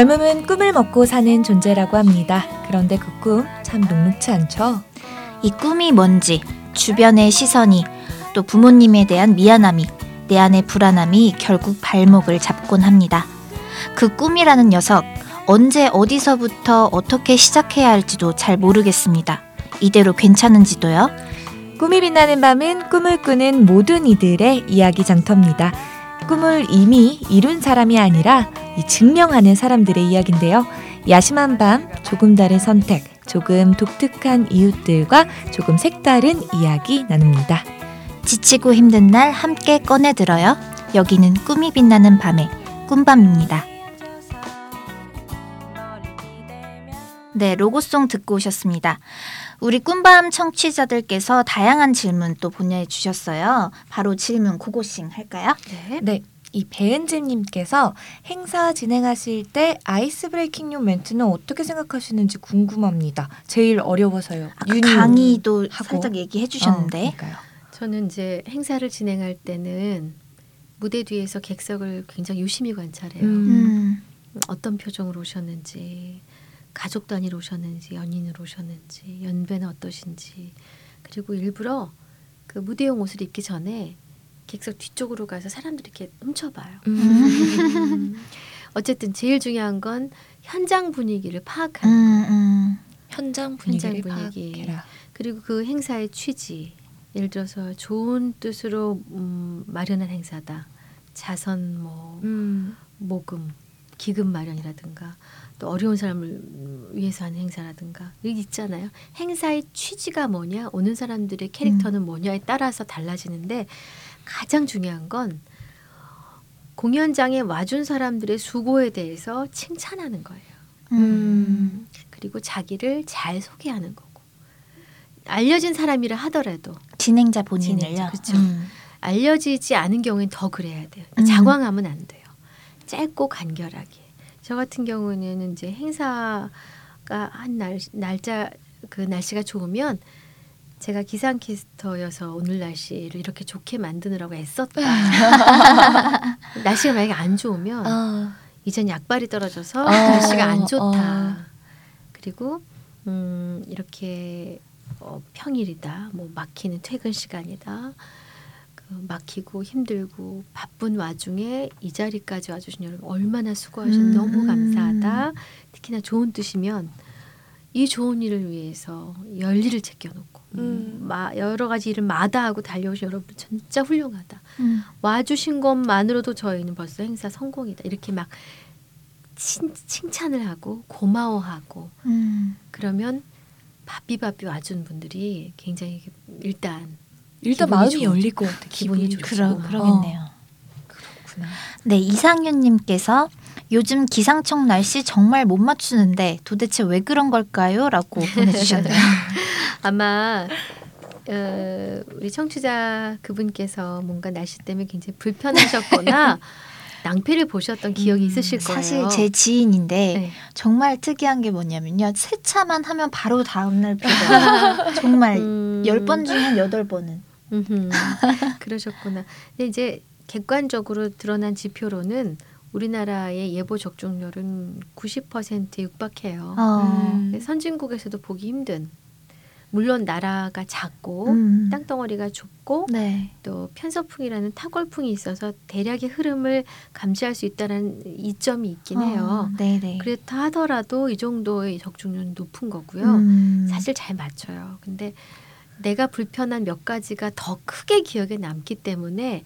젊음은 꿈을 먹고 사는 존재라고 합니다. 그런데 그 꿈 참 녹록치 않죠? 이 꿈이 뭔지, 주변의 시선이, 또 부모님에 대한 미안함이, 내 안의 불안함이 결국 발목을 잡곤 합니다. 그 꿈이라는 녀석, 언제 어디서부터 어떻게 시작해야 할지도 잘 모르겠습니다. 이대로 괜찮은지도요? 꿈이 빛나는 밤은 꿈을 꾸는 모든 이들의 이야기 장터입니다. 꿈을 이미 이룬 사람이 아니라 증명하는 사람들의 이야기인데요. 야심한 밤, 조금 다른 선택, 조금 독특한 이웃들과 조금 색다른 이야기 나눕니다. 지치고 힘든 날 함께 꺼내 들어요. 여기는 꿈이 빛나는 밤의 꿈밤입니다. 네, 로고송 듣고 오셨습니다. 우리 꿈밤 청취자들께서 다양한 질문 또 보내주셨어요. 바로 질문 고고싱 할까요? 네. 네. 이 배은진님께서 행사 진행하실 때 아이스 브레이킹용 멘트는 어떻게 생각하시는지 궁금합니다. 제일 어려워서요. 강의도 하고. 살짝 얘기해 주셨는데. 어, 저는 이제 행사를 진행할 때는 무대 뒤에서 객석을 굉장히 유심히 관찰해요. 음. 어떤 표정으로 오셨는지, 가족 단위로 오셨는지, 연인으로 오셨는지, 연배는 어떠신지, 그리고 일부러 그 무대용 옷을 입기 전에 객석 뒤쪽으로 가서 사람들이 이렇게 훔쳐봐요. 음. 어쨌든 제일 중요한 건 현장 분위기를 파악하는 음. 음. 현장 분위기를 현장 분위기. 파악해라. 그리고 그 행사의 취지. 예를 들어서 좋은 뜻으로 음, 마련한 행사다. 자선 뭐 음. 모금 기금 마련이라든가 또 어려운 사람을 위해서 하는 행사라든가 여기 있잖아요. 행사의 취지가 뭐냐, 오는 사람들의 캐릭터는 음. 뭐냐에 따라서 달라지는데 가장 중요한 건 공연장에 와준 사람들의 수고에 대해서 칭찬하는 거예요. 음. 그리고 자기를 잘 소개하는 거고 알려진 사람이라 하더라도 진행자 본인을요. 그렇죠. 음. 알려지지 않은 경우엔 더 그래야 돼요. 음. 자광하면 안 돼요. 짧고 간결하게. 저 같은 경우는 이제 행사가 한 날, 날짜 그 날씨가 좋으면 제가 기상캐스터여서 오늘 날씨를 이렇게 좋게 만드느라고 애썼다. 날씨가 만약에 안 좋으면 어. 이젠 약발이 떨어져서 어. 날씨가 안 좋다. 어. 그리고 음, 이렇게 어, 평일이다. 뭐 막히는 퇴근 시간이다. 그 막히고 힘들고 바쁜 와중에 이 자리까지 와주신 여러분 얼마나 수고하셨 음. 너무 감사하다. 특히나 좋은 뜻이면 이 좋은 일을 위해서 열일을 제껴놓고 음. 마, 여러 가지 일을 마다하고 달려오신 여러분 진짜 훌륭하다. 음. 와주신 것만으로도 저희는 벌써 행사 성공이다. 이렇게 막 칭, 칭찬을 하고 고마워하고 음. 그러면 바삐바삐 와준 분들이 굉장히 일단 일단 마음이 좋 열릴 것 같아. 기분이, 기분이 좋죠. 그러, 그러겠네요. 어. 그렇구나. 네 이상윤님께서 요즘 기상청 날씨 정말 못 맞추는데 도대체 왜 그런 걸까요? 라고 보내주셨네요. 아마 어, 우리 청취자 그분께서 뭔가 날씨 때문에 굉장히 불편하셨거나 낭패를 보셨던 기억이 음, 있으실 거예요. 사실 제 지인인데 네. 정말 특이한 게 뭐냐면요. 세차만 하면 바로 다음날 비가 정말 음. 10번 중에 한 8번은. 그러셨구나. 근데 이제 객관적으로 드러난 지표로는 우리나라의 예보 적중률은 90%에 육박해요. 어. 음. 선진국에서도 보기 힘든. 물론 나라가 작고 음. 땅덩어리가 좁고 네. 또 편서풍이라는 타골풍이 있어서 대략의 흐름을 감지할 수 있다는 이점이 있긴 어, 해요. 네네. 그렇다 하더라도 이 정도의 적중률은 높은 거고요. 음. 사실 잘 맞춰요. 근데 내가 불편한 몇 가지가 더 크게 기억에 남기 때문에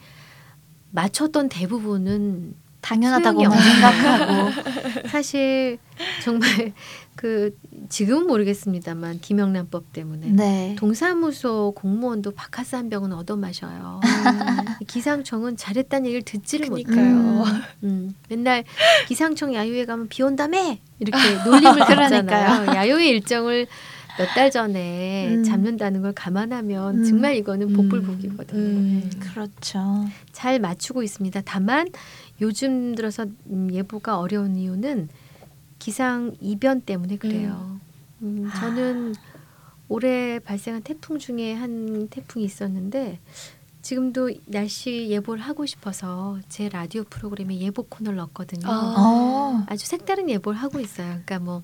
맞췄던 대부분은 당연하다고 생각하고 사실 정말 그 지금은 모르겠습니다만 김영란법 때문에 네. 동사무소 공무원도 바카스 한 병은 얻어 마셔요. 음. 기상청은 잘했다는 얘기를 듣지를 못해요. 음. 음. 맨날 기상청 야유회 가면 비 온다며 이렇게 놀림을 듣잖아요. 야유회 일정을 몇 달 전에 음. 잡는다는 걸 감안하면 음. 정말 이거는 복불복이거든요. 음. 그렇죠. 잘 맞추고 있습니다. 다만 요즘 들어서 음, 예보가 어려운 이유는 기상 이변 때문에 그래요. 음, 음 저는 올해 발생한 태풍 중에 한 태풍이 있었는데 지금도 날씨 예보를 하고 싶어서 제 라디오 프로그램에 예보 코너를 넣었거든요. 아. 어. 아주 색다른 예보를 하고 있어요. 그러니까 뭐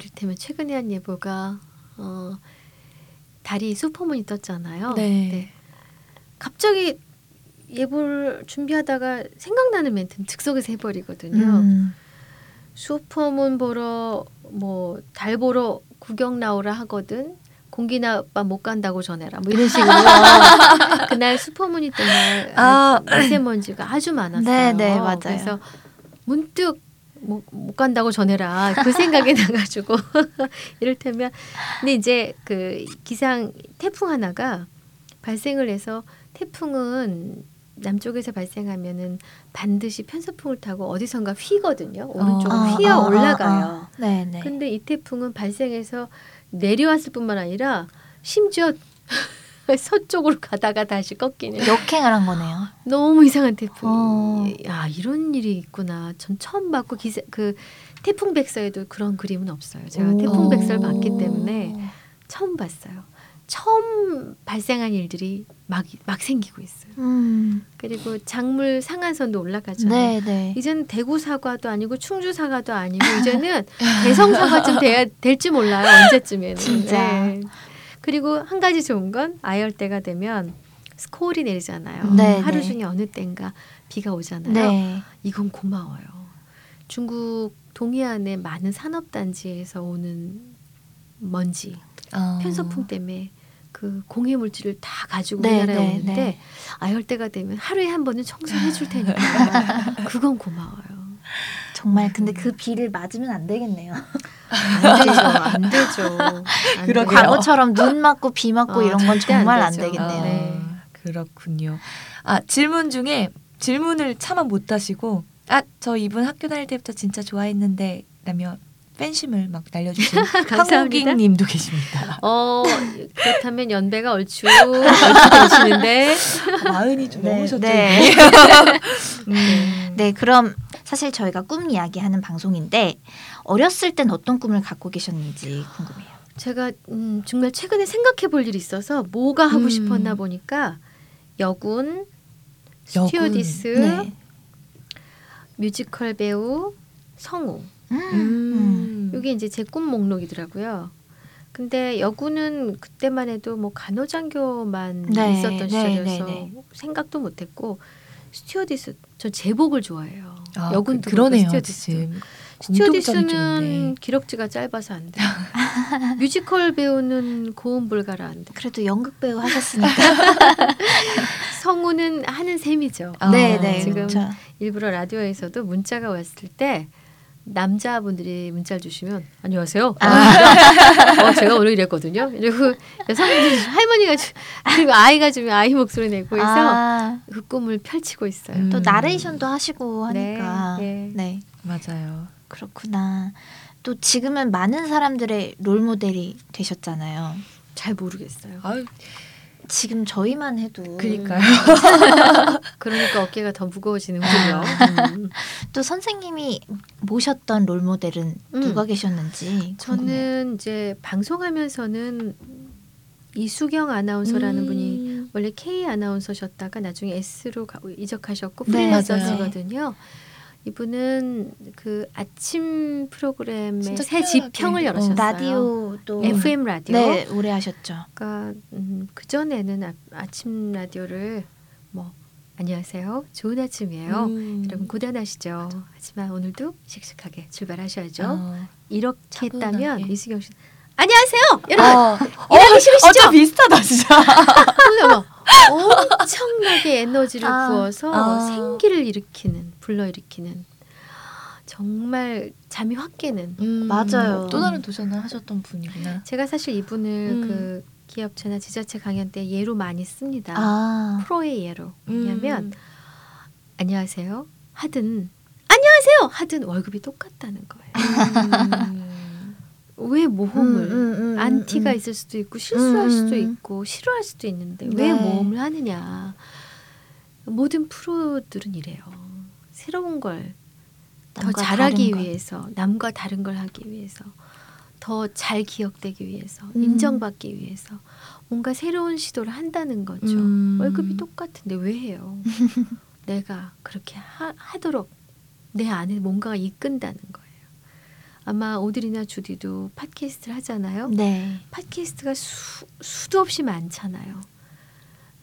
이를테면 최근에 한 예보가 어, 달이 슈퍼문이 떴잖아요. 네. 갑자기 예보를 준비하다가 생각나는 멘트는 즉석에서 해버리거든요. 음. 슈퍼문 보러 뭐 달 보러 구경 나오라 하거든. 공기나 아빠 못 간다고 전해라. 뭐 이런 식으로 그날 슈퍼문이 때문에 아. 미세먼지가 아주 많았어요. 네, 네, 맞아요. 그래서 문득 못, 못 간다고 전해라 그 생각이 나가지고 이를테면 근데 이제 그 기상 태풍 하나가 발생을 해서 태풍은 남쪽에서 발생하면은 반드시 편서풍을 타고 어디선가 휘거든요. 오른쪽으로 어, 휘어 어, 어, 올라가요. 어. 네, 네. 근데 이 태풍은 발생해서 내려왔을 뿐만 아니라 심지어 서쪽으로 가다가 다시 꺾이는 역행을 한 거네요. 너무 이상한 태풍. 어. 아 이런 일이 있구나. 전 처음 봤고 기사 그 태풍 백서에도 그런 그림은 없어요. 제가 오. 태풍 백서를 봤기 때문에 처음 봤어요. 처음 발생한 일들이 막 막 생기고 있어요. 음. 그리고 작물 상한선도 올라가잖아요. 네, 네. 이제는 대구 사과도 아니고 충주 사과도 아니고 이제는 개성 사과쯤 돼야 될지 몰라요 언제쯤에는. 진짜. 네. 그리고 한 가지 좋은 건 아열대가 되면 스콜이 내리잖아요. 네, 하루 네. 중에 어느 때인가 비가 오잖아요. 네. 이건 고마워요. 중국 동해안의 많은 산업 단지에서 오는 먼지, 어. 편서풍 때문에 그 공해 물질을 다 가지고 네, 우리나라에 네, 오는데 네. 아열 때가 되면 하루에 한 번은 청소해 줄 테니까 그건 고마워요. 정말 근데 그 비를 맞으면 안 되겠네요. 안 되죠, 안 되죠. 안. 돼요. 과거처럼 눈 맞고 비 맞고 어, 이런 건안 정말 안 되죠. 되겠네요. 아, 네. 그렇군요. 아 질문 중에 질문을 차마 못 하시고 아 저 이분 학교 다닐 때부터 진짜 좋아했는데 라며 팬심을 막 날려주신. 한국인님도 계십니다. 어 그렇다면 연배가 얼추 얼추 되시는데 마흔이 좀 네, 넘으셨죠? 네. 음. 네, 그럼 사실 저희가 꿈 이야기하는 방송인데 어렸을 땐 어떤 꿈을 갖고 계셨는지 궁금해요. 제가 음, 정말 최근에 생각해 볼 일이 있어서 뭐가 하고 음. 싶었나 보니까 여군, 여군. 스튜어디스, 네. 뮤지컬 배우, 성우 음. 이게 이제 제 꿈 목록이더라고요. 근데 여군은 그때만 해도 뭐 간호장교만 네, 있었던 네, 시절이어서 네, 네. 생각도 못했고 스튜어디스 저 제복을 좋아해요. 아, 여군도 그, 그러네요. 그렇고 스튜어디스도. 지금 스튜어디스는 있네. 기럭지가 짧아서 안 돼. 뮤지컬 배우는 고음 불가라 안 돼. 그래도 연극 배우 하셨으니까. 성우는 하는 셈이죠. 아, 네, 네. 지금 그렇죠. 일부러 라디오에서도 문자가 왔을 때 남자분들이 문자를 주시면 안녕하세요. 어, 제가 오늘 이랬거든요. 그리고 여성분들이 할머니가 주- 그리고 아이가 주면 아이 목소리 내고 해서 아, 그 꿈을 펼치고 있어요. 음. 또 나레이션도 하시고 네, 하니까. 예. 네. 맞아요. 그렇구나. 또 지금은 많은 사람들의 롤 모델이 되셨잖아요. 잘 모르겠어요. 아유, 지금 저희만 해도 그니까요. 그러니까 어깨가 더 무거워지는군요. 음. 또 선생님이 모셨던 롤 모델은 음. 누가 계셨는지 궁금해요. 저는 이제 방송하면서는 이수경 아나운서라는 음. 분이 원래 K 아나운서셨다가 나중에 S로 가, 이적하셨고 네, 프리랜서시거든요. 이분은 그 아침 프로그램의 새. 집평을 어. 열었어요. 라디오도 FM 라디오. 네 오래 하셨죠. 그러니까 음, 그 전에는 아, 아침 라디오를 뭐 안녕하세요, 좋은 아침이에요. 음. 여러분 고단하시죠. 하지만 오늘도 씩씩하게 출발하셔야죠. 어. 이렇게 차분하게. 했다면 이수경 씨 안녕하세요, 여러분. 어, 일하기 싫으시죠? 어짜 비슷하다 진짜. 엄청나게 에너지를 아, 부어서 아. 생기를 일으키는 불러일으키는 정말 잠이 확 깨는 음, 맞아요. 또 다른 도전을 하셨던 분이구나. 제가 사실 이분을 음. 그 기업체나 지자체 강연 때 예로 많이 씁니다. 아 프로의 예로. 왜냐하면 음. 안녕하세요 하든 안녕하세요 하든 월급이 똑같다는 거예요. 음. 왜 모험을 음, 음, 음, 안티가 음. 있을 수도 있고 실수할 수도 음. 있고 싫어할 수도 있는데 네. 왜 모험을 하느냐 모든 프로들은 이래요 새로운 걸 더 잘하기. 위해서 남과 다른 걸 하기 위해서 더 잘 기억되기 위해서 음. 인정받기 위해서 뭔가 새로운 시도를 한다는 거죠. 음. 월급이 똑같은데 왜 해요? 내가 그렇게 하, 하도록 내 안에 뭔가가 이끈다는 거예요. 아마 오드리나 주디도 팟캐스트를 하잖아요. 네. 팟캐스트가 수, 수도 없이 많잖아요.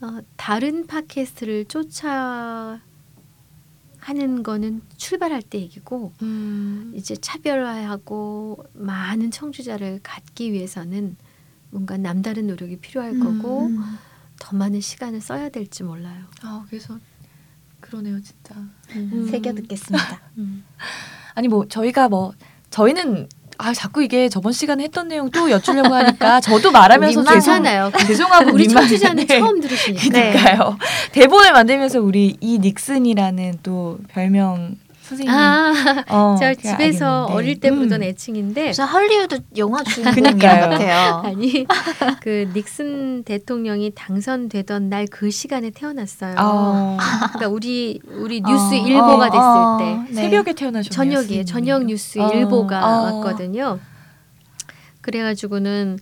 어, 다른 팟캐스트를 쫓아 하는 거는 출발할 때 얘기고 음. 이제 차별화하고 많은 청취자를 갖기 위해서는 뭔가 남다른 노력이 필요할 거고 음. 더 많은 시간을 써야 될지 몰라요. 아 그래서 그러네요 진짜. 음. 새겨 듣겠습니다. 음. 아니 뭐 저희가 뭐 저희는 아 자꾸 이게 저번 시간에 했던 내용 또 여쭈려고 하니까 저도 말하면서 죄송 민망하나요? 죄송하고 우리 청취자는 네. 처음 들으시니까. 그러니까요. 대본을 만들면서 우리 이 닉슨이라는 또 별명 선생님 아, 어, 제가 집에서 알겠는데. 어릴 때 부르던 음. 애칭인데 그래서 할리우드 영화 주인공 그니까요. 같아요. 아니 그 닉슨 대통령이 당선되던 날 그 시간에 태어났어요. 어, 그러니까 우리 우리 뉴스 어, 일보가 어, 됐을 어, 때 네. 새벽에 태어나셨네요. 선생님이. 저녁 뉴스 어, 일보가 어. 왔거든요. 그래가지고는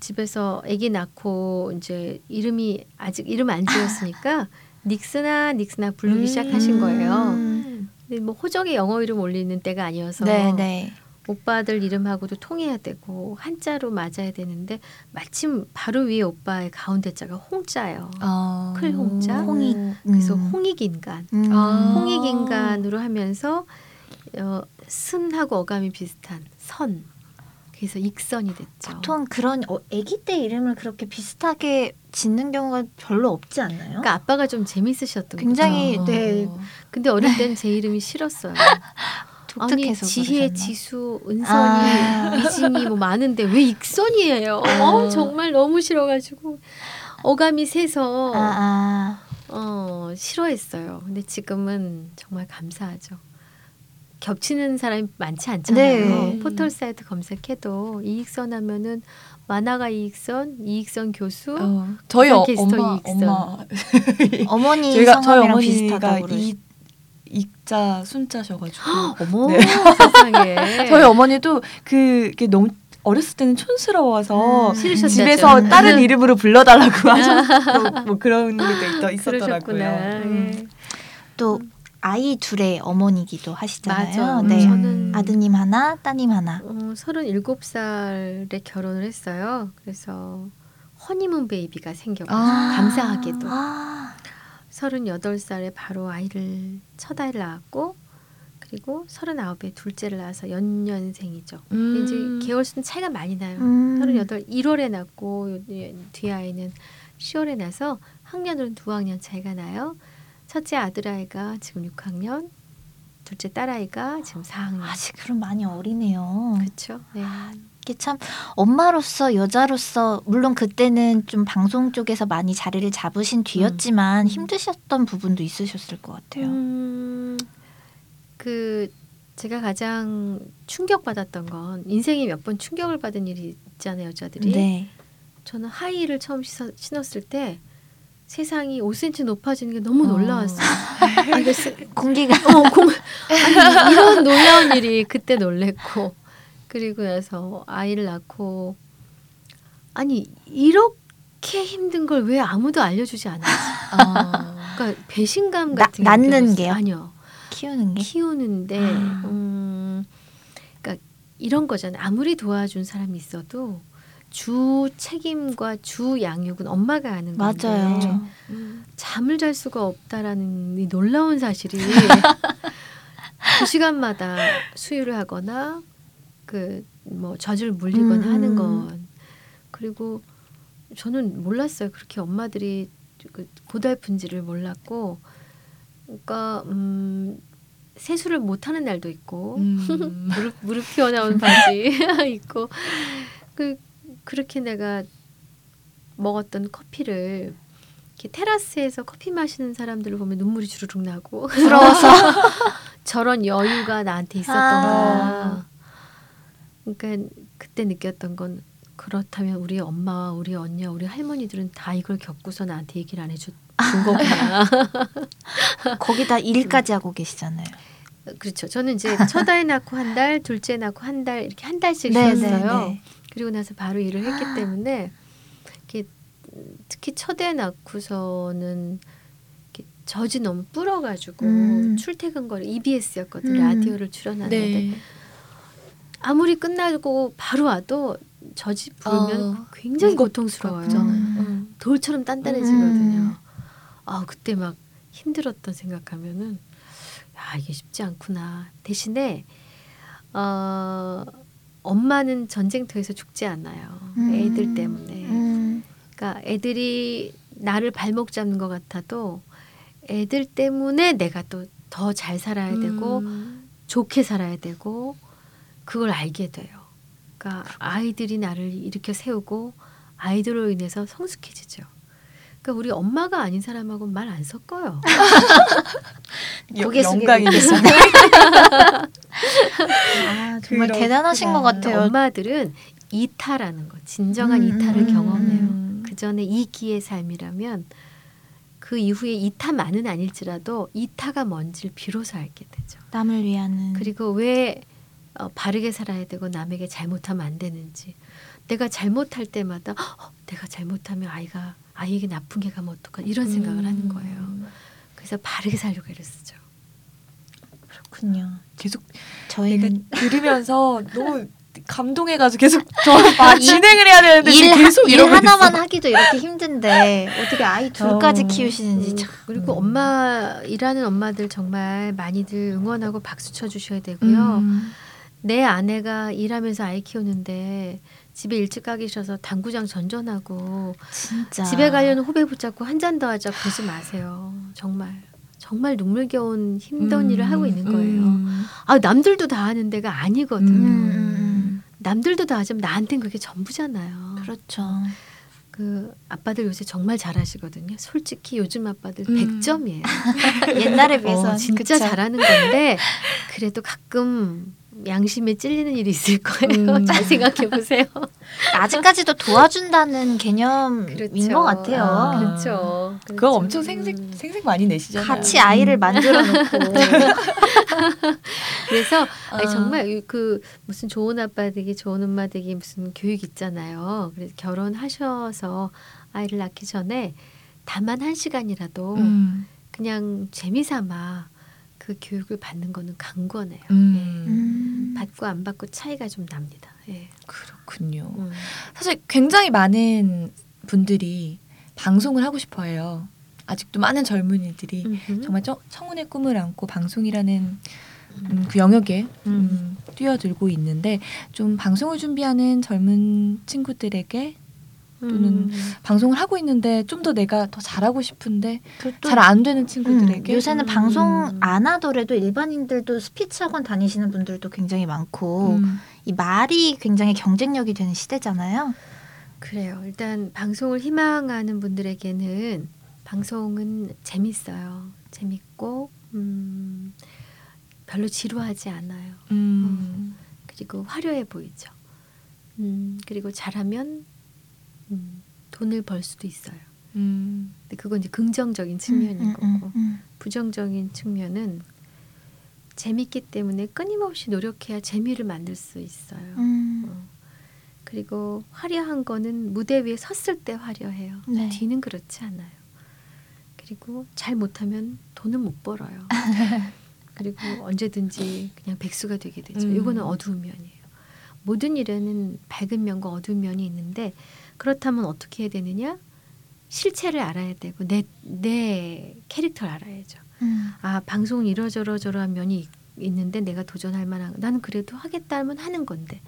집에서 아기 낳고 이제 이름이 아직 이름 안 지었으니까 닉스나 닉스나 부르기 음. 시작하신 거예요. 음. 근데 뭐 호적에 영어 이름 올리는 때가 아니어서 네, 네. 오빠들 이름하고도 통해야 되고 한자로 맞아야 되는데 마침 바로 위에 오빠의 가운데 자가 홍자예요. 어. 클 홍자? 홍익. 그래서 음. 홍익인간, 음. 아. 홍익인간으로 하면서 어, 순하고 어감이 비슷한 선. 그래서 익선이 됐죠. 보통 그런 어, 아기 때 이름을 그렇게 비슷하게 짓는 경우가 별로 없지 않나요? 그러니까 아빠가 좀 재밌으셨던 굉장히 거죠. 네. 근데 어릴 땐 제 이름이 싫었어요. 아니 독특해서 지혜, 그러셨나? 지수, 은선이, 아. 이진이 뭐 많은데 왜 익선이에요? 어, 정말 너무 싫어가지고 어감이 세서 아, 아. 어, 싫어했어요. 근데 지금은 정말 감사하죠. 겹치는 사람이 많지 않잖아요. 네. 포털 사이트 검색해도 이익선 하면은 만화가 이익선, 이익선 교수, 어, 저희 어, 엄마 이익선. 엄마 어머니 저희가 저희 성함이랑 어머니가 비슷하다고 그러시- 이 익자 순자셔가지고 어머 네. 세상에 저희 어머니도 그게 너무 어렸을 때는 촌스러워서 음. 집에서 다른 이름으로 불러달라고 하셨고 뭐 그런 게 있- 있었더라고요. 그러셨구나. 음. 예. 또 아이 둘의 어머니기도 하시잖아요. 맞아. 네. 저는 아드님 하나, 따님 하나. 어, 37살에 결혼을 했어요. 그래서 허니문 베이비가 생겼고 아. 감사하게도 아, 38살에 바로 아이를 첫 아이를 낳았고 그리고 39에 둘째를 낳아서 연년생이죠. 음. 이제 개월 수는 차이가 많이 나요. 음. 38 1월에 낳고 요- 뒤 아이는 10월에 나서 학년으로는 두 학년 차이가 나요. 첫째 아들 아이가 지금 6학년, 둘째 딸 아이가 지금 4학년. 아직 그럼 많이 어리네요. 그렇죠. 네. 이게 참 엄마로서 여자로서 물론 그때는 좀 방송 쪽에서 많이 자리를 잡으신 뒤였지만 음. 힘드셨던 부분도 있으셨을 것 같아요. 음, 그 제가 가장 충격받았던 건 인생에 몇 번 충격을 받은 일이 있잖아요, 여자들이. 네. 저는 하이힐을 처음 신었- 신었을 때 세상이 5cm 높아지는 게 너무 놀라웠어요. 그 세- 공기가 어, 공, 아니, 이런 놀라운 일이 그때 놀랬고 그리고 나서 아이를 낳고 아니 이렇게 힘든 걸 왜 아무도 알려주지 않았지? 아. 그러니까 배신감 나- 같은 게 낳는. 게요? 아니요. 키우는 게 키우는데 아. 음, 그러니까 이런 거잖아요. 아무리 도와준 사람이 있어도 주 책임과 주 양육은 엄마가 하는 건데 맞아요. 음. 잠을 잘 수가 없다라는 이 놀라운 사실이 그 시간마다 수유를 하거나 그 뭐 젖을 물리거나 음, 하는 음. 건 그리고 저는 몰랐어요. 그렇게 엄마들이 그 고달픈지를 몰랐고 그러니까 음 세수를 못 하는 날도 있고 음. 무릎 무릎 튀어나온 바지 있고 그 그렇게 내가 먹었던 커피를 이렇게 테라스에서 커피 마시는 사람들을 보면 눈물이 주르륵 나고 부러워서 저런 여유가 나한테 있었던 아. 거야. 그러니까 그때 느꼈던 건 그렇다면 우리 엄마와 우리 언니와 우리 할머니들은 다 이걸 겪고서 나한테 얘기를 안 해준 준 거구나. 거기다 일까지 하고 계시잖아요. 그렇죠. 저는 이제 첫 아이 낳고 한 달, 둘째 낳고 한 달 이렇게 한 달씩 네, 쉬었어요. 네, 네. 그리고 나서 바로 일을 했기 때문에 이렇게 특히 첫애 낳고서는 젖이 너무 불어가지고 음. 출퇴근 거리 EBS였거든 음. 라디오를 출연하는데 네. 아무리 끝나고 바로 와도 젖이 부으면 어, 굉장히 고통스러워요. 음. 돌처럼 단단해지거든요. 음. 아 그때 막 힘들었던 생각하면은 야 이게 쉽지 않구나. 대신에 어, 엄마는 전쟁터에서 죽지 않아요. 음. 애들 때문에. 음. 그러니까 애들이 나를 발목 잡는 것 같아도 애들 때문에 내가 또 더 잘 살아야 되고 음. 좋게 살아야 되고 그걸 알게 돼요. 그러니까 아이들이 나를 일으켜 세우고 아이들로 인해서 성숙해지죠. 그러니까 우리 엄마가 아닌 사람하고 말 안 섞어요. 고개 영광이겠어. 아, 정말 대단하신 것 같아요. 엄마들은 이타라는 거, 진정한 음, 이타를 경험해요. 음. 그 전에 이기의 삶이라면 그 이후에 이타만은 아닐지라도 이타가 뭔지를 비로소 알게 되죠. 남을 위하는. 그리고 왜 어, 바르게 살아야 되고 남에게 잘못하면 안 되는지. 내가 잘못할 때마다 어, 내가 잘못하면 아이가 아이에게 나쁜 게 가면 어떡하 이런 생각을 음. 하는 거예요. 그래서 바르게 살려고 애를 쓰죠. 그렇군요. 계속 저희는 들으면서 너무 감동해가지고 계속 저 아, 진행을 해야 되는데 일, 계속 일 하나만 있어. 하기도 이렇게 힘든데 어떻게 아이 둘까지 어. 키우시는지 참. 그리고 엄마 일하는 엄마들 정말 많이들 응원하고 박수 쳐주셔야 되고요. 음. 내 아내가 일하면서 아이 키우는데 집에 일찍 가기 싫어서 당구장 전전하고 진짜. 집에 가려는 후배 붙잡고 한 잔 더 하자 그러지 마세요. 정말 정말 눈물겨운 힘든 음, 일을 하고 있는 거예요. 음. 아 남들도 다 하는 데가 아니거든요. 음. 음. 남들도 다 하지만 나한텐 그게 전부잖아요. 그렇죠. 그 아빠들 요새 정말 잘하시거든요. 솔직히 요즘 아빠들 음. 100점이에요. 옛날에 비해서 어, 진짜 그쵸? 잘하는 건데 그래도 가끔 양심에 찔리는 일이 있을 거예요. 음. 잘 생각해 보세요. 아직까지도 도와준다는 개념인 그렇죠. 것 같아요. 아, 그렇죠. 그렇죠. 그거 엄청 생색 음. 생색 많이 내시잖아요. 같이 아이를 음. 만들어 놓고. 그래서 아니, 어. 정말 그 무슨 좋은 아빠 되기 좋은 엄마 되기 무슨 교육 있잖아요. 그래서 결혼하셔서 아이를 낳기 전에 다만 한 시간이라도 음. 그냥 재미삼아 그 교육을 받는 거는 강권해요. 음. 예. 음. 받고 안 받고 차이가 좀 납니다. 예. 그렇군요. 음. 사실 굉장히 많은 분들이 방송을 하고 싶어해요. 아직도 많은 젊은이들이 음흠. 정말 청운의 꿈을 안고 방송이라는 음, 그 영역에 음. 음, 뛰어들고 있는데 좀 방송을 준비하는 젊은 친구들에게 또는 음. 방송을 하고 있는데 좀 더 내가 더 잘하고 싶은데 잘 안 되는 친구들에게 음, 요새는 음. 방송 안 하더라도 일반인들도 스피치 학원 다니시는 분들도 굉장히 많고 음. 이 말이 굉장히 경쟁력이 되는 시대잖아요. 그래요. 일단 방송을 희망하는 분들에게는 방송은 재밌어요. 재밌고 음, 별로 지루하지 않아요. 음. 그리고 화려해 보이죠. 그리고 잘하면 음, 돈을 벌 수도 있어요. 음. 근데 그건 이제 긍정적인 측면인 음, 음, 음 거고 음. 부정적인 측면은 재밌기 때문에 끊임없이 노력해야 재미를 만들 수 있어요. 어. 그리고 화려한 거는 무대 위에 섰을 때 화려해요. 네. 뒤는 그렇지 않아요. 그리고 잘 못하면 돈은 못 벌어요. 그리고 언제든지 그냥 백수가 되게 되죠. 이거는 어두운 면이에요. 모든 일에는 밝은 면과 어두운 면이 있는데 그렇다면 어떻게 해야 되느냐? 실체를 알아야 되고 내 내 캐릭터를 알아야죠. 음. 아 방송은 이러저러저러한 면이 있는데 내가 도전할 만한 나는 그래도 하겠다 하면 하는 건데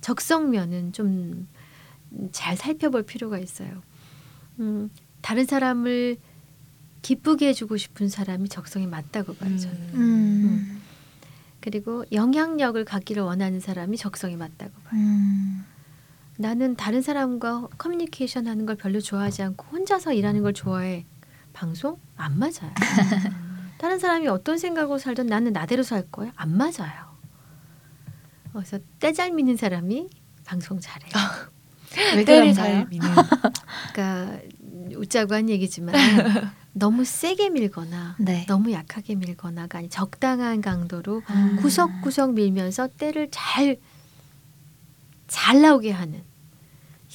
적성면은 좀 잘 살펴볼 필요가 있어요. 음, 다른 사람을 기쁘게 해주고 싶은 사람이 적성에 맞다고 봐요 저는. 음. 음. 그리고 영향력을 갖기를 원하는 사람이 적성에 맞다고 봐요. 음. 나는 다른 사람과 커뮤니케이션 하는 걸 별로 좋아하지 않고 혼자서 일하는 걸 좋아해. 방송? 안 맞아요. 다른 사람이 어떤 생각으로 살든 나는 나대로 살 거야. 안 맞아요. 그래서 때잘 미는 사람이 방송 잘해요. 왜 때를 잘 미는. 그러니까 웃자고 한 얘기지만 너무 세게 밀거나 네. 너무 약하게 밀거나가 아니 적당한 강도로 음. 구석구석 밀면서 때를 잘 잘 나오게 하는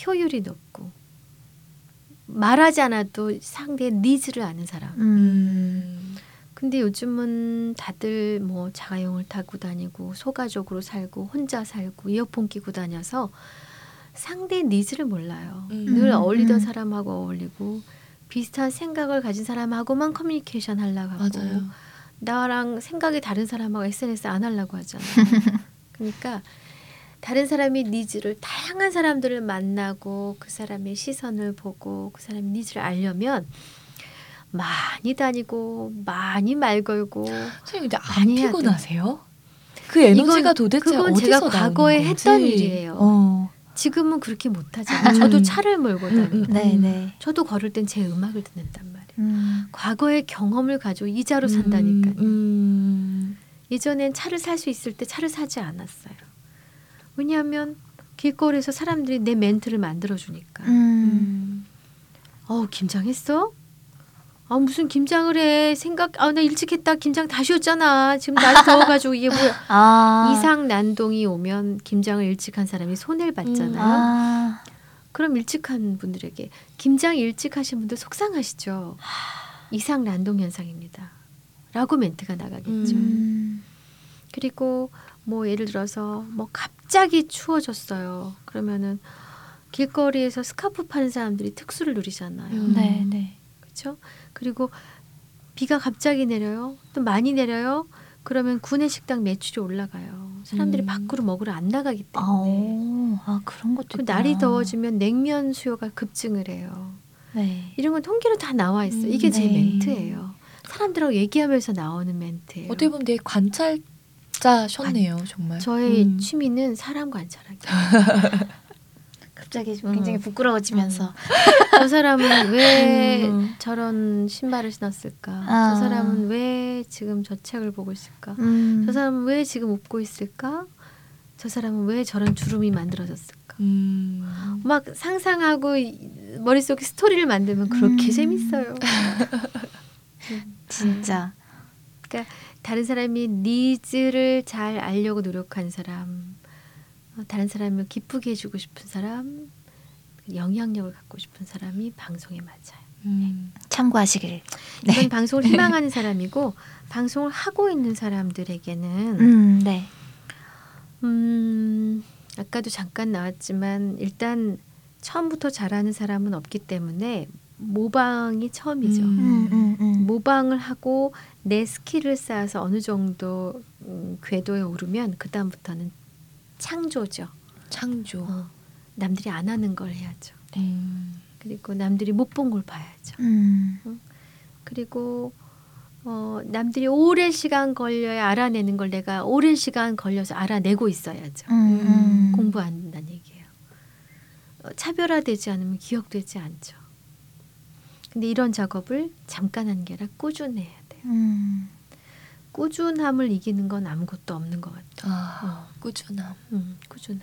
효율이 높고 말하지 않아도 상대의 needs를 아는 사람. 음. 근데 요즘은 다들 뭐 자가용을 타고 다니고 소가족으로 살고 혼자 살고 이어폰 끼고 다녀서 상대의 needs를 몰라요. 음. 늘 음, 어울리던 음. 사람하고 어울리고 비슷한 생각을 가진 사람하고만 커뮤니케이션 하려고 하고 맞아요. 나랑 생각이 다른 사람하고 SNS 안 하려고 하잖아요. 그러니까 다른 사람의 needs를 다양한 사람들을 만나고 그 사람의 시선을 보고 그 사람의 needs를 알려면 많이 다니고 많이 말 걸고 선생님 근데 안 피곤하세요? 그 에너지가 이건- 도대체 그건 어디서 제가 과거에 거지? 했던 일이에요. 어. 지금은 그렇게. 저도 음. 차를 몰고 다니고 음, 음. 네, 네. 저도 걸을 땐 제 음악을 듣는단 말이에요. 음. 과거의 경험을 가지고 이자로 산다니까요. 음, 음. 예전엔 차를 살 수 있을 때 차를 사지 않았어요. 왜냐하면 길거리에서 사람들이 내 멘트를 만들어 주니까. 음. 음. 어 김장했어? 아 무슨 김장을 해? 생각 아 나 일찍 했다. 김장 다 쉬었잖아. 지금 날이 더워가지고 이게 뭐야? 아. 이상 난동이 오면 김장을 일찍 한 사람이 손해를 받잖아요. 아. 그럼 일찍 한 분들에게 김장 일찍 하신 분들 속상하시죠. 이상 난동 현상입니다. 라고 멘트가 나가겠죠. 음. 그리고 뭐 예를 들어서 뭐 갑 자기 추워졌어요. 그러면은 길거리에서 스카프 파는 사람들이 특수를 누리잖아요. 음. 네, 네. 그렇죠? 그리고 비가 갑자기 내려요. 또 많이 내려요. 그러면 구내 식당 매출이 올라가요. 사람들이 음. 밖으로 먹으러 안 나가기 아, 때문에. 오. 아, 그런 것도 그 있구나. 날이 더워지면 냉면 수요가 급증을 해요. 네. 이런 건 통계로 다 나와 있어요. 이게 음, 제 네. 멘트예요. 사람들하고 얘기하면서 나오는 멘트예요. 어떻게 보면 되게 관찰 자셨네요, 정말. 저의 음. 취미는 사람 관찰하기. 갑자기 음. 굉장히 부끄러워지면서 저 사람은 왜 음. 저런 신발을 신었을까? 아. 저 사람은 왜 지금 저 책을 보고 있을까? 음. 저 사람은 왜 지금 웃고 있을까? 저 사람은 왜 저런 주름이 만들어졌을까? 음. 막 상상하고 이- 머릿속에 스토리를 만들면 그렇게 음. 재밌어요. 진짜. 다른 사람의 needs를 잘 알려고 노력한 사람, 어, 다른 사람을 기쁘게 해주고 싶은 사람, 영향력을 갖고 싶은 사람이 방송에 맞아요. 음. 참고하시길. 이건 네. 방송을 희망하는 사람이고 방송을 하고 있는 사람들에게는 음, 네. 음, 아까도 잠깐 나왔지만 일단 처음부터 잘하는 사람은 없기 때문에 모방이 처음이죠. 음. 음, 음, 음. 모방을 하고 내 skill을 쌓아서 어느 정도 음, 궤도에 오르면 그 다음부터는 창조죠. 창조. 어, 남들이 안 하는 걸 해야죠. 음. 그리고 남들이 못 본 걸 봐야죠. 음. 그리고 어, 남들이 오랜 시간 걸려야 알아내는 걸 내가 오랜 시간 걸려서 알아내고 있어야죠. 공부한다는 얘기예요. 어, 차별화되지 않으면 기억되지 않죠. 근데 이런 작업을 잠깐 한게 아니라 꾸준해야 돼요. 음. 꾸준함을 이기는 건 아무것도 없는 것 같아요. 아, 꾸준함. 음, 꾸준함.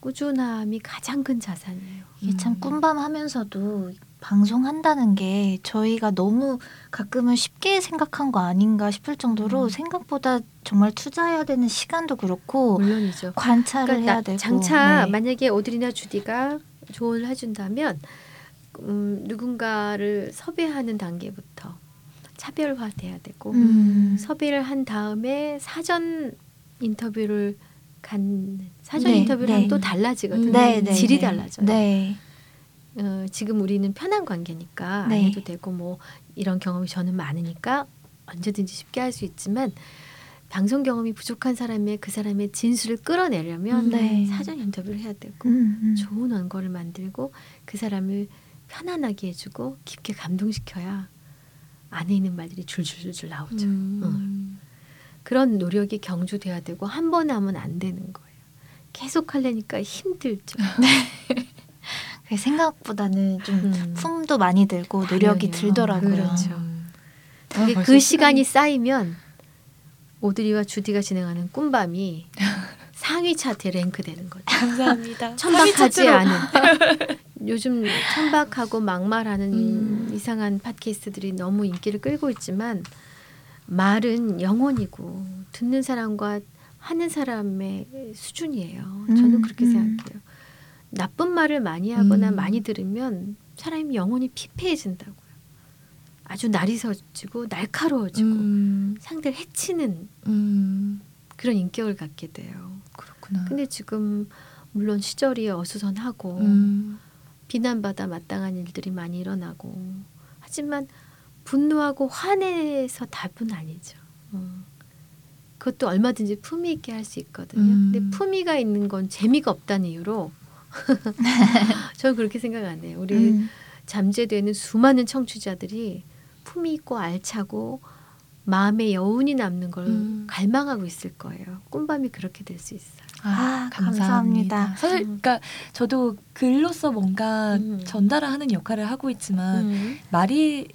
꾸준함이 가장 큰 자산이에요. 이게 참 음. 꿈밤 하면서도 방송한다는 게 저희가 너무 가끔은 쉽게 생각한 거 아닌가 싶을 정도로 음. 생각보다 정말 투자해야 되는 시간도 그렇고 물론이죠. 관찰을 그러니까 해야 나- 되고 장차 네. 만약에 오드리나 주디가 조언을 해준다면 음, 누군가를 섭외하는 단계부터 차별화돼야 되고 음. 섭외를 한 다음에 사전 인터뷰를 간 사전 네, 인터뷰를 네. 또 달라지거든요. 네, 네, 질이 네. 달라져요. 네. 어, 지금 우리는 편한 관계니까 안 네. 해도 되고 뭐 이런 경험이 저는 많으니까 언제든지 쉽게 할 수 있지만 방송 경험이 부족한 사람의 그 사람의 진술을 끌어내려면 네. 사전 인터뷰를 해야 되고 음, 음. 좋은 원고를 만들고 그 사람을 편안하게 해주고 깊게 감동시켜야 안에 있는 말들이 줄줄줄 나오죠. 음. 그런 노력이 경주돼야 되고 한번 하면 안 되는 거예요. 계속 하려니까 힘들죠. 그게 생각보다는 좀 음. 품도 많이 들고 노력이 당연히요. 들더라고요. 그렇죠. 음. 아, 그 시간이 쌓이면 오드리와 주디가 진행하는 꿈밤이 상위 차트에 랭크되는 거죠. 감사합니다. 천박하지. 않은 요즘 천박하고 막말하는 음. 이상한 팟캐스트들이 너무 인기를 끌고 있지만 말은 영혼이고 듣는 사람과 하는 사람의 수준이에요. 저는 음, 그렇게 음. 생각해요. 나쁜 말을 많이 하거나 음. 많이 들으면 사람이 영혼이 피폐해진다고요. 아주 날이서지고 날카로워지고 음, 상대를 해치는 음, 그런 인격을 갖게 돼요. 그렇구나. 근데 지금 물론 시절이 어수선하고 음, 비난받아 마땅한 일들이 많이 일어나고 하지만 분노하고 화내서 답은 아니죠. 어. 그것도 얼마든지 품위 있게 할 수 있거든요. 음. 근데 품위가 있는 건 재미가 없다는 이유로 저는 그렇게 생각 안 해요. 우리 음. 잠재되는 수많은 청취자들이 품위 있고 알차고 마음에 여운이 남는 걸 음. 갈망하고 있을 거예요. 꿈밤이 그렇게 될 수 있어요. 아, 감사합니다. 사실 음. 그러니까 저도 글로서 뭔가 음. 전달하는 역할을 하고 있지만 음. 말이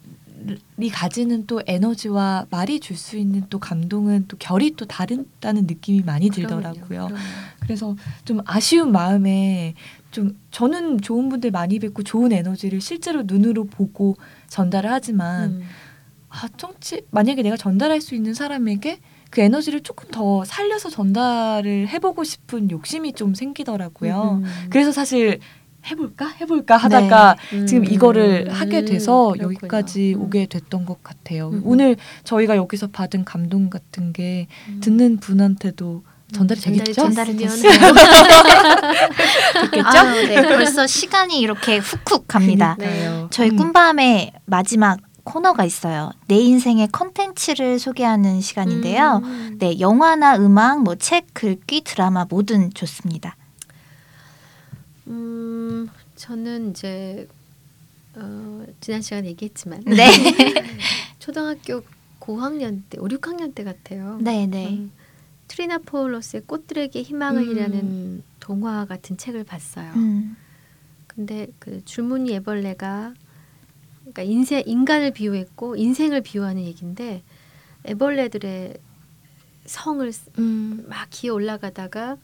이 가지는 또 에너지와 말이 줄 수 있는 또 감동은 또 결이 또 다르다는 느낌이 많이 들더라고요. 그럼요, 그럼요. 그래서 좀 아쉬운 마음에 좀 저는 좋은 분들 많이 뵙고 좋은 에너지를 실제로 눈으로 보고 전달을 하지만 음. 아 정치 만약에 내가 전달할 수 있는 사람에게 그 에너지를 조금 더 살려서 전달을 해보고 싶은 욕심이 좀 생기더라고요. 음. 그래서 사실 해볼까 해볼까 하다가 지금 음. 이거를 하게 돼서 그렇군요. 여기까지 음. 오게 됐던 것 같아요. 음. 오늘 저희가 여기서 받은 감동 같은 게 음. 듣는 분한테도 전달이 되겠죠? 전달이 됐어요. 됐겠죠? 아, 네. 벌써 시간이 이렇게 훅훅 갑니다. 그러니까요. 저희 음. 꿈밤의 마지막 코너가 있어요. 내 인생의 컨텐츠를 소개하는 시간인데요. 음. 네, 영화나 음악, 뭐 책, 글귀, 드라마 뭐든 좋습니다. 음, 저는 이제 어, 지난 시간에 얘기했지만 네. 초등학교 고학년 때, 5, 6학년 때 같아요. 네, 네. 음, 트리나 포울로스의 꽃들에게 희망을이라는 음. 동화 같은 책을 봤어요. 음. 근데 그 줄무늬 애벌레가 그러니까 인생 인간을 비유했고 인생을 비유하는 얘기인데 애벌레들의 성을 음. 막 기어 올라가다가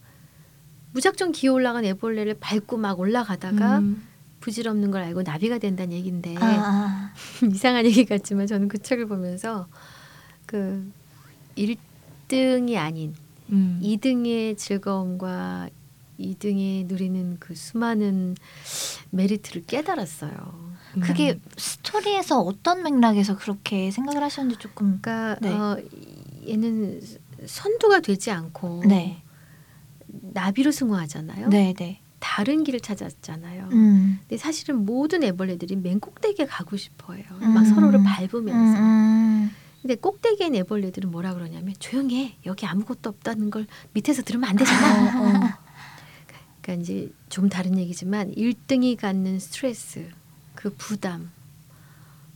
무작정 기어 올라간 애벌레를 밟고 막 올라가다가 음. 부질없는 걸 알고 나비가 된다는 얘기인데 아, 아. 이상한 얘기 같지만 저는 그 책을 보면서 그 1등이 아닌 음. 2등의 즐거움과 2등이 누리는 그 수많은 메리트를 깨달았어요. 음. 그게 스토리에서 어떤 맥락에서 그렇게 생각을 하셨는지 조금 그러니까 네. 어, 얘는 선두가 되지 않고 네. 나비로 승화하잖아요. 네, 네. 다른 길을 찾았잖아요. 음. 근데 사실은 모든 애벌레들이 맨 꼭대기에 가고 싶어해요. 음. 막 서로를 밟으면서. 음, 근데 꼭대기에 있는 애벌레들은 뭐라 그러냐면 조용히 해. 여기 아무것도 없다는 걸 밑에서 들으면 안 되잖아. 어, 어. 그러니까 이제 좀 다른 얘기지만 1등이 갖는 스트레스, 그 부담,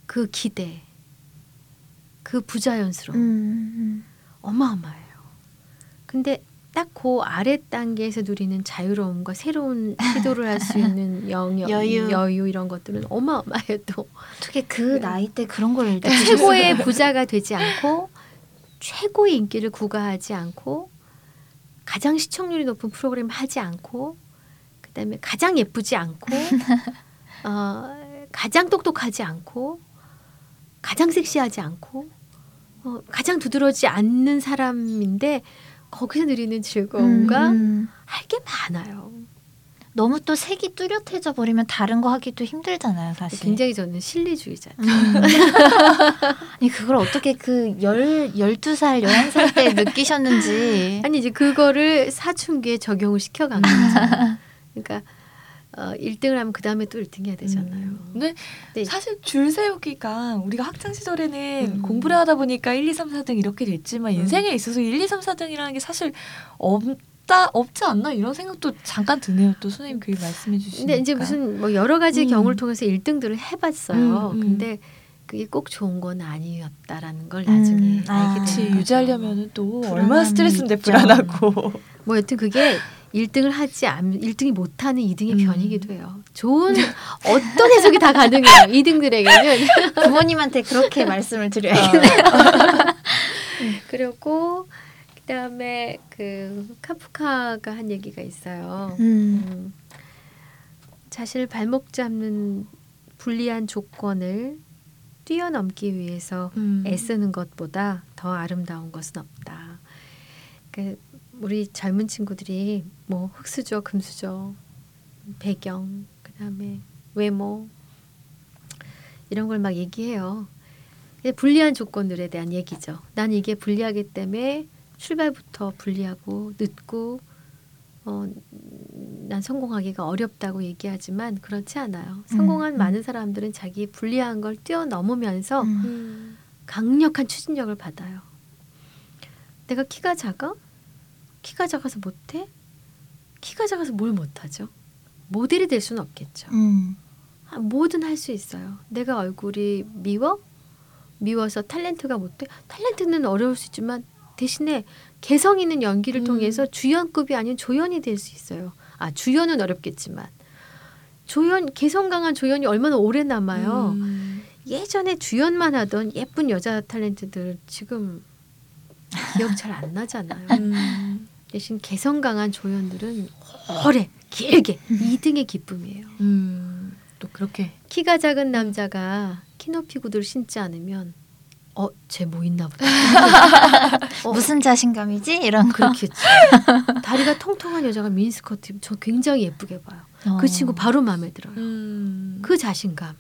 그 기대, 그 부자연스러움 음, 음. 어마어마해요. 근데 딱 그 아래 단계에서 누리는 자유로움과 새로운 시도를 할 수 있는 영역, 여유. 여유. 이런 것들은 어마어마해요. 또 어떻게 그 나이 때 그런 걸 느끼셨어요? 최고의 부자가 되지 않고 최고의 인기를 구가하지 않고 가장 시청률이 높은 프로그램 하지 않고 그다음에 가장 예쁘지 않고 어, 가장 똑똑하지 않고 가장 섹시하지 않고 어, 가장 두드러지 않는 사람인데 거기서 누리는 즐거움과 음, 음. 할게 많아요. 너무 또 색이 뚜렷해져 버리면 다른 거 하기도 힘들잖아요, 사실. 굉장히 저는 실리주의자. 음. 아니 그걸 어떻게 그1 12살, 11살 때 느끼셨는지. 아니 이제 그거를 사춘기에 적용을 시켜간 거죠. 그러니까 어, 1등을 하면 그 다음에 또 1등 해야 되잖아요. 음. 근데 네. 사실 줄 세우기가 우리가 학창 시절에는 음. 공부를 하다 보니까 1, 2, 3, 4등 이렇게 됐지만 음. 인생에 있어서 1, 2, 3, 4등이라는 게 사실 없다 없지 않나 이런 생각도 잠깐 드네요. 또 선생님 그 말씀해 주시니까. 근데 이제 무슨 뭐 여러 가지 음. 경우를 통해서 1등들을 해봤어요. 음, 음. 근데 그게 꼭 좋은 건 아니었다라는 걸 나중에 음, 아. 알게 그치 되는 거죠. 유지하려면 또 얼마나 스트레스인데. 불안하고. 뭐 여튼 그게 1등을 하지 않 1등이 못하는 2등의 음. 변이기도 해요. 좋은 어떤 해석이 다 가능해요. 2등들에게는 부모님한테 그렇게 말씀을 드려야겠네요. 그리고 그다음에 그 카프카가 한 얘기가 있어요. 음. 음, 자신을 발목 잡는 불리한 조건을 뛰어넘기 위해서 음. 애쓰는 것보다 더 아름다운 것은 없다. 그 우리 젊은 친구들이 뭐 흑수저, 금수저, 배경, 그다음에 외모 이런 걸 막 얘기해요. 불리한 조건들에 대한 얘기죠. 난 이게 불리하기 때문에 출발부터 불리하고 늦고 어, 난 성공하기가 어렵다고 얘기하지만 그렇지 않아요. 성공한 음. 많은 사람들은 자기 불리한 걸 뛰어넘으면서 음. 음. 강력한 추진력을 받아요. 내가 키가 작아? 키가 작아서 못해? 키가 작아서 뭘 못하죠? 모델이 될 수는 없겠죠. 음. 아, 뭐든 할 수 있어요. 내가 얼굴이 미워? 미워서 탤런트가 못돼? 탤런트는 어려울 수 있지만 대신에 개성 있는 연기를 음. 통해서 주연급이 아닌 조연이 될 수 있어요. 아 주연은 어렵겠지만 조연 개성 강한 조연이 얼마나 오래 남아요. 음. 예전에 주연만 하던 예쁜 여자 탤런트들 지금 기억 잘 안 나잖아요. 음. 대신 개성 강한 조연들은 오래 길게 2등의 기쁨이에요. 음. 또 그렇게 키가 작은 남자가 키 높이 구두를 신지 않으면 어, 쟤 뭐 있나 보다. 어, 무슨 자신감이지? 이런 거. 그렇겠지. 다리가 통통한 여자가 미니스커트 저 굉장히 예쁘게 봐요. 어. 그 친구 바로 마음에 들어요. 음. 그 자신감.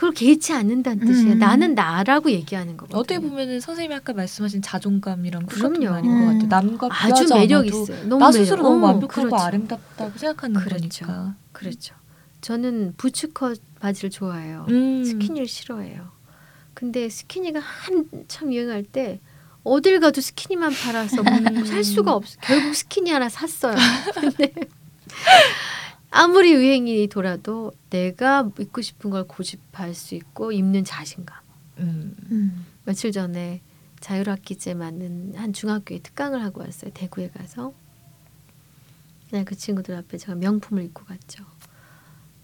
그걸 개의치 않는다는 뜻이에요. 음. 나는 나라고 얘기하는 거거든요. 어떻게 보면은 선생님이 아까 말씀하신 자존감이랑. 똑같은 말인 것 음. 같아요. 남과 아주 매력 있어요. 너무 나 매력- 스스로 너무 어머, 완벽하고 그렇죠. 아름답다고 생각하는 그렇죠. 거니까. 그렇죠. 저는 부츠컷 바지를 좋아해요. 음. 스키니를 싫어해요. 근데 스키니가 한참 유행할 때 어딜 가도 스키니만 팔아서 음. 살 수가 없어. 결국 스키니 하나 샀어요. 근데 아무리 유행이 돌아도 내가 입고 싶은 걸 고집할 수 있고 입는 자신감. 음. 음. 며칠 전에 자율학기제 맞는 한 중학교에 특강을 하고 왔어요. 대구에 가서. 그냥 그 친구들 앞에 제가 명품을 입고 갔죠.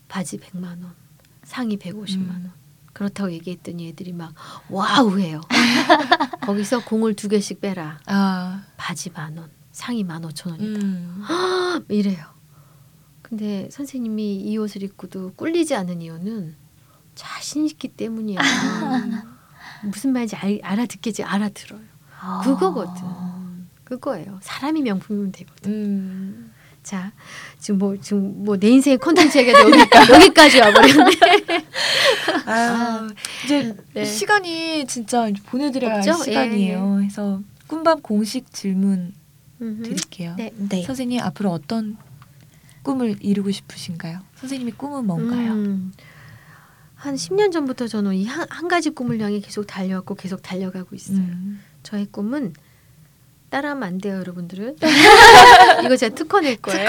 바지 100만 원, 상의 150만 원. 음. 그렇다고 얘기했더니 애들이 막 wow 해요. 거기서 공을 두 개씩 빼라. 아. 바지 만 원, 상의 만 오천 원이다. 음. 이래요. 근데 선생님이 이 옷을 입고도 꿀리지 않은 이유는 자신 있기 때문이야. 무슨 말인지 알, 알아듣겠지 알아들어요. 아. 그거거든. 그거예요. 사람이 명품이면 되거든. 음. 자, 지금 뭐 지금 뭐 내 인생의 콘텐츠 얘기가 여기 여기까지 와버렸네. 아, 이제 네. 시간이 진짜 보내드려야 할 없죠? 시간이에요. 그래서 꿈밤 공식 질문 음흠. 드릴게요. 네. 네. 선생님 앞으로 어떤 꿈을 이루고 싶으신가요? 선생님의 꿈은 뭔가요? 음, 한 10년 전부터 저는 이한 가지 꿈을 향해 계속 달려왔고 계속 달려가고 있어요. 음. 저의 꿈은 따라하면 안 돼요, 여러분들은. 이거 제가 특허 낼 거예요.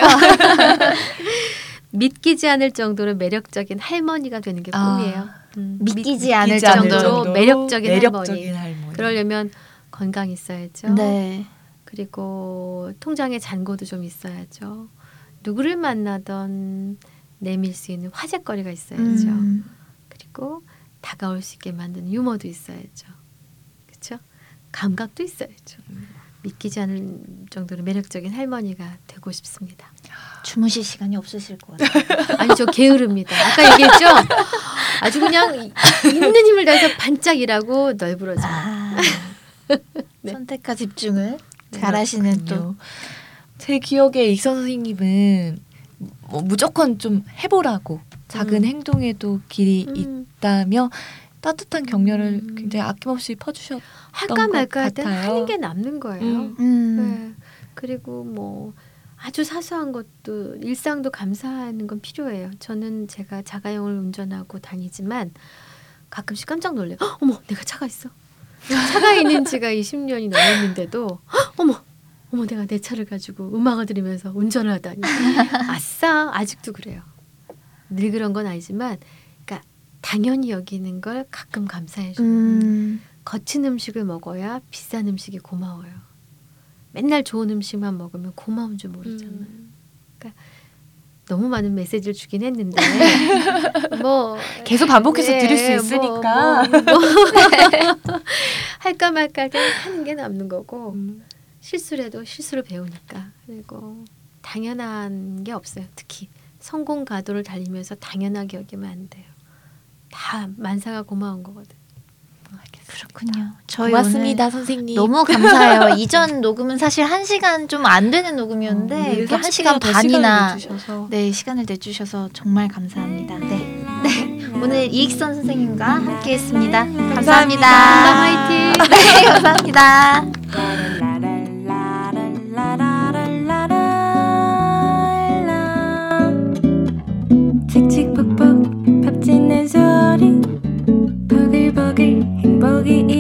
믿기지 않을 정도로 매력적인 할머니가 되는 게 아, 꿈이에요. 음, 믿기지 믿기지 않을 정도로 정도로 매력적인, 매력적인 할머니. 할머니. 그러려면 건강 있어야죠. 네. 그리고 통장에 잔고도 좀 있어야죠. 누구를 만나던 내밀 수 있는 화제거리가 있어야죠. 음. 그리고 다가올 수 있게 만드는 유머도 있어야죠. 그렇죠? 감각도 있어야죠. 믿기지 않을 정도로 매력적인 할머니가 되고 싶습니다. 주무실 시간이 없으실 것 같아요. 아니 저 게으릅니다. 아까 얘기했죠. 아주 그냥 이- 있는 힘을 다해서 반짝 일하고 널브러져. 아. 네. 선택과 집중을 네, 잘하시는 또. 제 기억에 익선 선생님은 뭐 무조건 좀 해보라고 작은 음. 행동에도 길이 음, 있다며 따뜻한 격려를 음. 굉장히 아낌없이 퍼주셨. 할까 것 말까 할때 같아요. 하는 게 남는 거예요. 음. 음. 네. 그리고 뭐 아주 사소한 것도 일상도 감사하는 건 필요해요. 저는 제가 자가용을 운전하고 다니지만 가끔씩 깜짝 놀래요. 헉, 어머, 내가 차가 있어. 차가 있는 지가 20년이 넘었는데도 헉, 어머, 어머, 내가 내 차를 가지고 음악을 들으면서 운전을 하다니. 아싸, 아직도 그래요. 늘 그런 건 아니지만, 그러니까 당연히 여기는 걸 가끔 감사해 줘요. 음. 거친 음식을 먹어야 비싼 음식이 고마워요. 맨날 좋은 음식만 먹으면 고마운 줄 모르잖아요. 음. 너무 많은 메시지를 주긴 했는데 뭐 계속 반복해서 예, 들을 수 뭐, 있으니까. 뭐, 뭐. 할까 말까 하는 게 남는 거고 음. 실수를 해도 실수를 배우니까 그리고 당연한 게 없어요. 특히 성공 가도를 달리면서 당연하게 여기면 안 돼요. 다 만사가 고마운 거거든. 그렇군요. 저희 고맙습니다, 오늘 선생님. 너무 감사해요. 이전 녹음은 사실 한 시간 좀 안 되는 녹음이었는데 어, 이렇게 한 시간 반이나 네 시간을 내주셔서 정말 감사합니다. 네, 네 오늘 이익선 선생님과 함께했습니다. 감사합니다. 감사합니다. 화이팅. 네 감사합니다. ಹೋಗಿ